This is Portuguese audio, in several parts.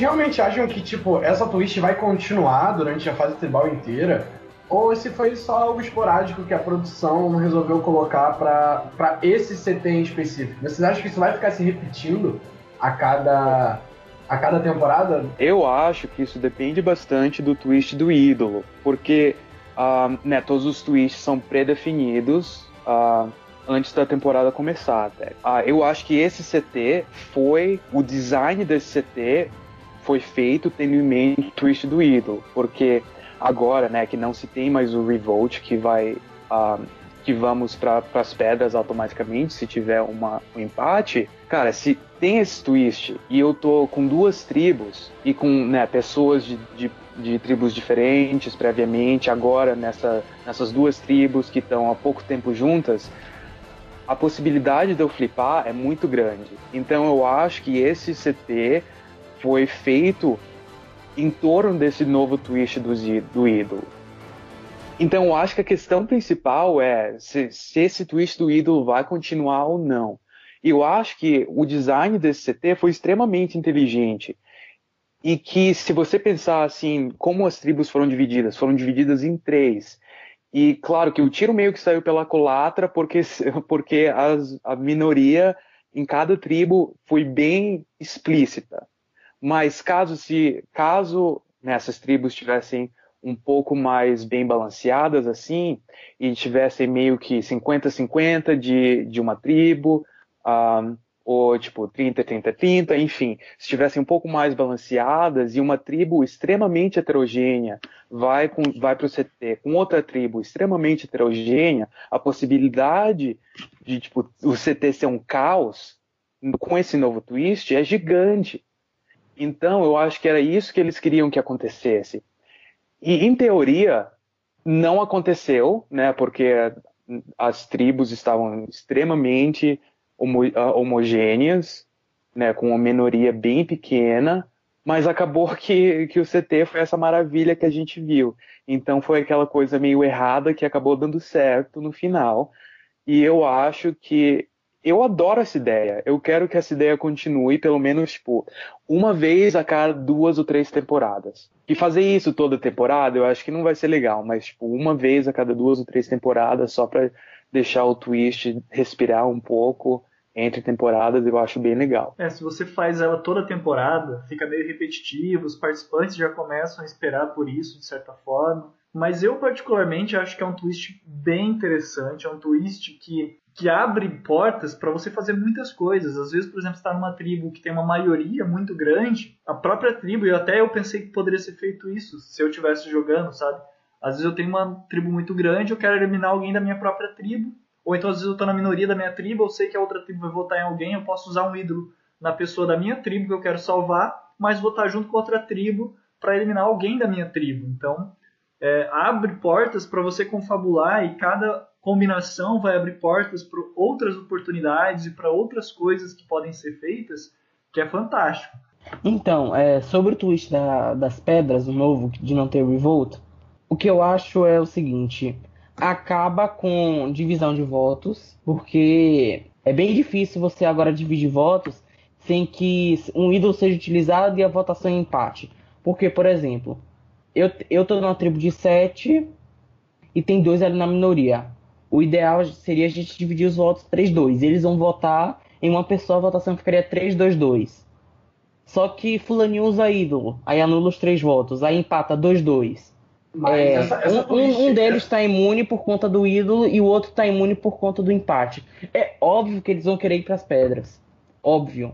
realmente acham que, tipo, essa twist vai continuar durante a fase tribal inteira? Ou se foi só algo esporádico que a produção resolveu colocar para esse CT em específico? Vocês acham que isso vai ficar se repetindo a cada, a cada temporada? Eu acho que isso depende bastante do twist do ídolo, porque uh, né, todos os twists são pré-definidos uh, antes da temporada começar. Até. Uh, eu acho que esse CT foi o design desse CT foi feito tendo em mente o twist do ídolo, porque agora, né, que não se tem mais o Revolt, que vai. Uh, que vamos para as pedras automaticamente se tiver uma, um empate. Cara, se tem esse twist e eu tô com duas tribos e com né, pessoas de, de, de tribos diferentes previamente, agora nessa, nessas duas tribos que estão há pouco tempo juntas, a possibilidade de eu flipar é muito grande. Então eu acho que esse CT foi feito em torno desse novo twist do, do ídolo. Então eu acho que a questão principal é se, se esse twist do ídolo vai continuar ou não. Eu acho que o design desse CT foi extremamente inteligente. E que se você pensar assim, como as tribos foram divididas, foram divididas em três. E claro que o tiro meio que saiu pela colatra porque, porque as, a minoria em cada tribo foi bem explícita. Mas caso se caso nessas tribos tivessem um pouco mais bem balanceadas assim e tivessem meio que 50-50 de, de uma tribo, um, ou tipo 30-30-30, enfim, se estivessem um pouco mais balanceadas e uma tribo extremamente heterogênea vai, com, vai para o CT com outra tribo extremamente heterogênea, a possibilidade de tipo, o CT ser um caos com esse novo twist é gigante. Então, eu acho que era isso que eles queriam que acontecesse. E, em teoria, não aconteceu, né? Porque as tribos estavam extremamente homo ah, homogêneas, né? Com uma minoria bem pequena, mas acabou que, que o CT foi essa maravilha que a gente viu. Então, foi aquela coisa meio errada que acabou dando certo no final. E eu acho que eu adoro essa ideia. Eu quero que essa ideia continue, pelo menos, tipo, uma vez a cada duas ou três temporadas. E fazer isso toda temporada, eu acho que não vai ser legal, mas, tipo, uma vez a cada duas ou três temporadas, só pra deixar o twist respirar um pouco entre temporadas, eu acho bem legal. É, se você faz ela toda temporada, fica meio repetitivo, os participantes já começam a esperar por isso, de certa forma. Mas eu, particularmente, acho que é um twist bem interessante, é um twist que que abre portas para você fazer muitas coisas. Às vezes, por exemplo, está numa tribo que tem uma maioria muito grande, a própria tribo, e até eu pensei que poderia ser feito isso se eu estivesse jogando, sabe? Às vezes eu tenho uma tribo muito grande, eu quero eliminar alguém da minha própria tribo, ou então às vezes eu estou na minoria da minha tribo, eu sei que a outra tribo vai votar em alguém, eu posso usar um ídolo na pessoa da minha tribo que eu quero salvar, mas vou estar junto com outra tribo para eliminar alguém da minha tribo. Então, é, abre portas para você confabular e cada combinação vai abrir portas para outras oportunidades e para outras coisas que podem ser feitas, que é fantástico. Então, é, sobre o twist da, das pedras, o novo, de não ter revolt, o que eu acho é o seguinte: acaba com divisão de votos, porque é bem difícil você agora dividir votos sem que um ídolo seja utilizado e a votação em empate. Porque, por exemplo, eu, eu tô numa tribo de 7 e tem dois ali na minoria o ideal seria a gente dividir os votos 3-2. Eles vão votar em uma pessoa, a votação ficaria 3-2-2. Só que fulaninho usa ídolo, aí anula os três votos, aí empata 2-2. É, essa, essa um, um, deles está imune por conta do ídolo e o outro está imune por conta do empate. É óbvio que eles vão querer ir para as pedras. Óbvio.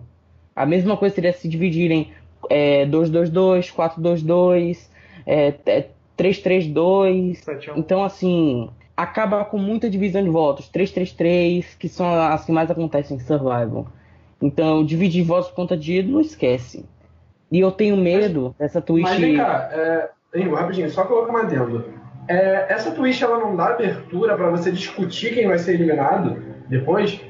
A mesma coisa seria se dividirem 2-2-2, 4-2-2, 3-3-2. Então, assim, acaba com muita divisão de votos. 3-3-3, que são as que mais acontecem em Survival. Então, dividir votos por conta de ídolo, esquece. E eu tenho medo mas, dessa twist. Mas vem cá, é, Igor, rapidinho, só colocar uma adendo. É, essa twist ela não dá abertura para você discutir quem vai ser eliminado depois?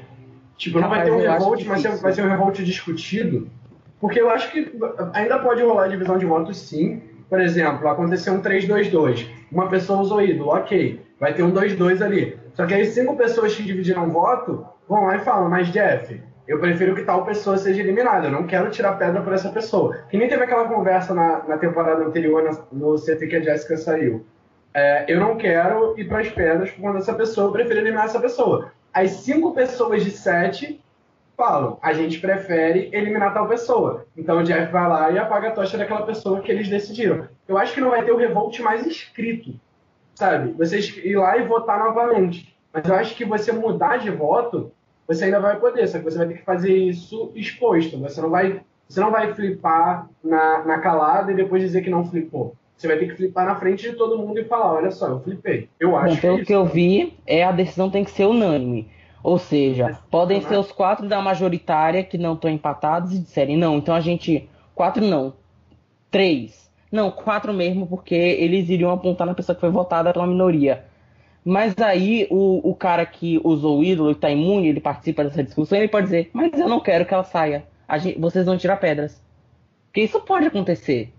Tipo, não vai ter um revolt, mas vai ser um revolt discutido? Porque eu acho que ainda pode rolar divisão de votos sim. Por exemplo, aconteceu um 3-2-2. Uma pessoa usou ídolo, ok. Vai ter um 2-2 ali. Só que aí cinco pessoas que dividiram voto vão lá e falam, mas Jeff, eu prefiro que tal pessoa seja eliminada. Eu não quero tirar pedra por essa pessoa. Que nem teve aquela conversa na, na temporada anterior, no CT que a Jessica saiu. É, eu não quero ir para as pedras por conta dessa pessoa, eu prefiro eliminar essa pessoa. As cinco pessoas de sete falam, a gente prefere eliminar tal pessoa. Então o Jeff vai lá e apaga a tocha daquela pessoa que eles decidiram. Eu acho que não vai ter o revolt mais escrito, sabe? Vocês ir lá e votar novamente. Mas eu acho que você mudar de voto, você ainda vai poder, só que você vai ter que fazer isso exposto. Você não vai, você não vai flipar na, na calada e depois dizer que não flipou. Você vai ter que flipar na frente de todo mundo e falar, olha só, eu flipei. Eu acho Bom, pelo que, que eu vi, é a decisão tem que ser unânime. Ou seja, podem ser os quatro da majoritária que não estão empatados e disserem, não, então a gente. Quatro não. Três. Não, quatro mesmo, porque eles iriam apontar na pessoa que foi votada pela minoria. Mas aí o, o cara que usou o ídolo e está imune, ele participa dessa discussão, ele pode dizer, mas eu não quero que ela saia. Gente, vocês vão tirar pedras. Porque isso pode acontecer.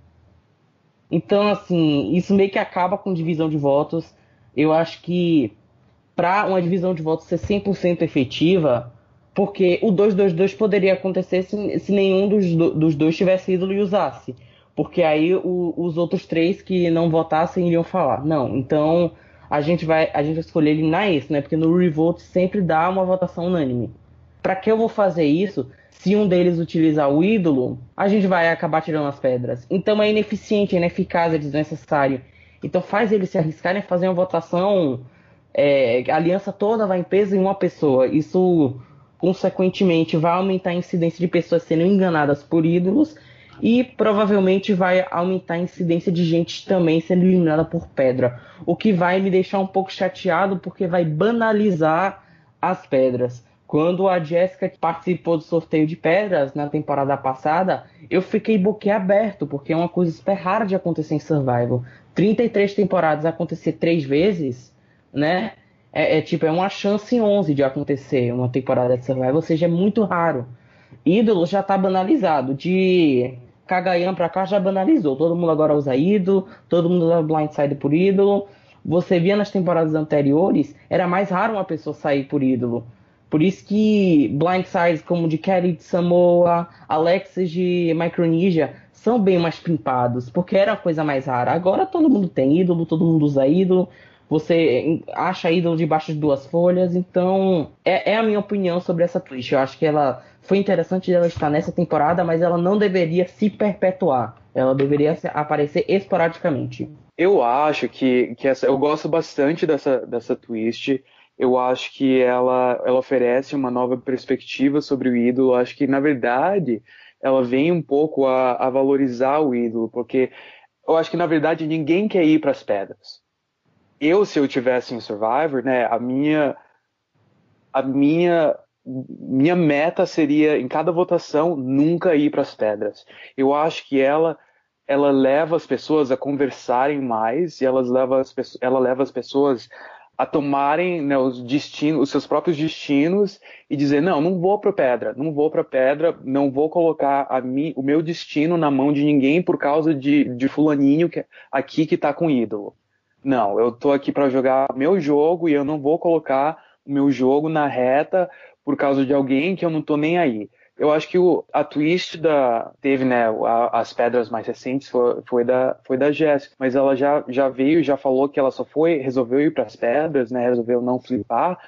Então, assim, isso meio que acaba com divisão de votos. Eu acho que para uma divisão de votos ser 100% efetiva, porque o 2-2-2 poderia acontecer se, se nenhum dos, dos, dois tivesse ídolo e usasse. Porque aí o, os outros três que não votassem iriam falar. Não, então a gente vai, a gente vai escolher eliminar esse, né? Porque no Revolt sempre dá uma votação unânime. Para que eu vou fazer isso? Se um deles utilizar o ídolo, a gente vai acabar tirando as pedras. Então é ineficiente, é ineficaz, é desnecessário. Então faz eles se arriscarem a fazer uma votação é, a aliança toda vai em peso em uma pessoa. Isso, consequentemente, vai aumentar a incidência de pessoas sendo enganadas por ídolos e provavelmente vai aumentar a incidência de gente também sendo eliminada por pedra. O que vai me deixar um pouco chateado porque vai banalizar as pedras. Quando a Jéssica participou do sorteio de pedras na temporada passada, eu fiquei boquiaberto, porque é uma coisa super rara de acontecer em Survival. 33 temporadas acontecer três vezes né? É, é, tipo, é uma chance em 11 de acontecer uma temporada de Survival, ou seja, é muito raro. Ídolo já tá banalizado. De Kagayan pra cá já banalizou. Todo mundo agora usa ídolo, todo mundo usa blindside por ídolo. Você via nas temporadas anteriores, era mais raro uma pessoa sair por ídolo. Por isso que blindsides como de Kelly de Samoa, Alexis de Micronesia são bem mais pimpados, porque era uma coisa mais rara. Agora todo mundo tem ídolo, todo mundo usa ídolo, você acha ídolo debaixo de duas folhas. Então, é, é, a minha opinião sobre essa twist. Eu acho que ela foi interessante ela estar nessa temporada, mas ela não deveria se perpetuar. Ela deveria aparecer esporadicamente. Eu acho que, que essa, eu gosto bastante dessa, dessa twist. Eu acho que ela, ela oferece uma nova perspectiva sobre o ídolo. Eu acho que, na verdade, ela vem um pouco a, a valorizar o ídolo, porque eu acho que, na verdade, ninguém quer ir para as pedras eu, se eu tivesse em Survivor, né, a minha, a minha, minha meta seria, em cada votação, nunca ir para as pedras. Eu acho que ela, ela leva as pessoas a conversarem mais e elas leva as, ela leva as pessoas a tomarem né, os destinos, os seus próprios destinos e dizer não, não vou para pedra, não vou para pedra, não vou colocar mim, o meu destino na mão de ninguém por causa de, de fulaninho que, aqui que está com ídolo. Não, eu tô aqui para jogar meu jogo e eu não vou colocar o meu jogo na reta por causa de alguém que eu não tô nem aí. Eu acho que o, a twist da teve, né, a, as pedras mais recentes foi, foi da foi da Jéssica, mas ela já já veio, já falou que ela só foi resolveu ir para as pedras, né, resolveu não flipar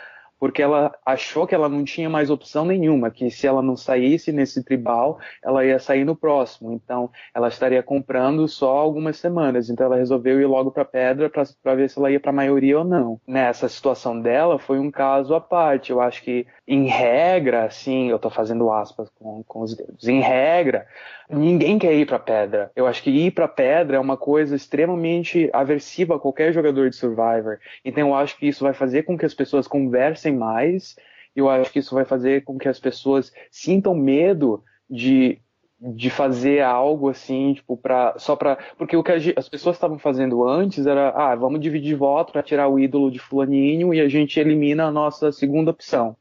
porque ela achou que ela não tinha mais opção nenhuma, que se ela não saísse nesse tribal, ela ia sair no próximo. Então, ela estaria comprando só algumas semanas. Então, ela resolveu ir logo para Pedra para ver se ela ia para a maioria ou não. Nessa situação dela, foi um caso à parte. Eu acho que, em regra, assim, eu estou fazendo aspas com, com os dedos, em regra, Ninguém quer ir para pedra. Eu acho que ir para pedra é uma coisa extremamente aversiva a qualquer jogador de Survivor. Então eu acho que isso vai fazer com que as pessoas conversem mais. Eu acho que isso vai fazer com que as pessoas sintam medo de de fazer algo assim, tipo, para só para porque o que as pessoas estavam fazendo antes era, ah, vamos dividir voto para tirar o ídolo de fulaninho e a gente elimina a nossa segunda opção.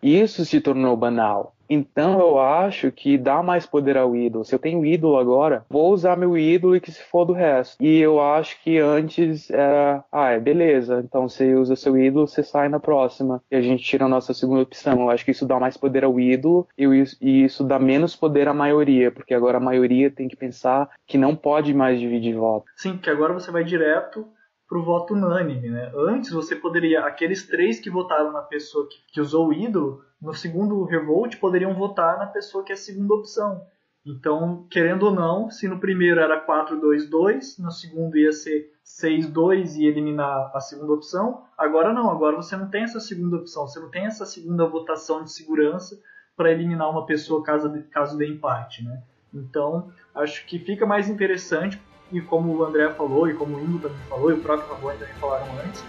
Isso se tornou banal. Então eu acho que dá mais poder ao ídolo. Se eu tenho ídolo agora, vou usar meu ídolo e que se for do resto. E eu acho que antes era, ah, é beleza. Então você usa seu ídolo, você sai na próxima. E a gente tira a nossa segunda opção. Eu acho que isso dá mais poder ao ídolo e isso dá menos poder à maioria, porque agora a maioria tem que pensar que não pode mais dividir voto. Sim, porque agora você vai direto pro voto unânime, né? Antes você poderia, aqueles três que votaram na pessoa que, que usou o ídolo, no segundo revolt poderiam votar na pessoa que é a segunda opção. Então, querendo ou não, se no primeiro era 4-2-2, no segundo ia ser 6-2 e eliminar a segunda opção, agora não, agora você não tem essa segunda opção, você não tem essa segunda votação de segurança para eliminar uma pessoa caso, caso de empate, né? Então, acho que fica mais interessante e como o André falou, e como o Ingo também falou, e o próprio Rabone também falaram antes,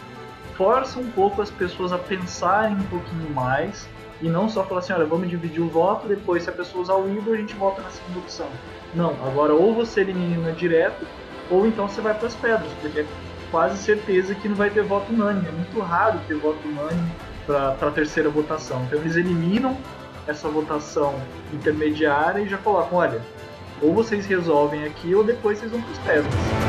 força um pouco as pessoas a pensarem um pouquinho mais e não só falar assim, olha, vamos dividir o voto, depois se a pessoa usar o ídolo, a gente vota na segunda opção. Não, agora ou você elimina direto, ou então você vai para as pedras, porque é quase certeza que não vai ter voto unânime. É muito raro ter voto unânime para a terceira votação. Então eles eliminam essa votação intermediária e já colocam, olha, ou vocês resolvem aqui ou depois vocês vão as pedras.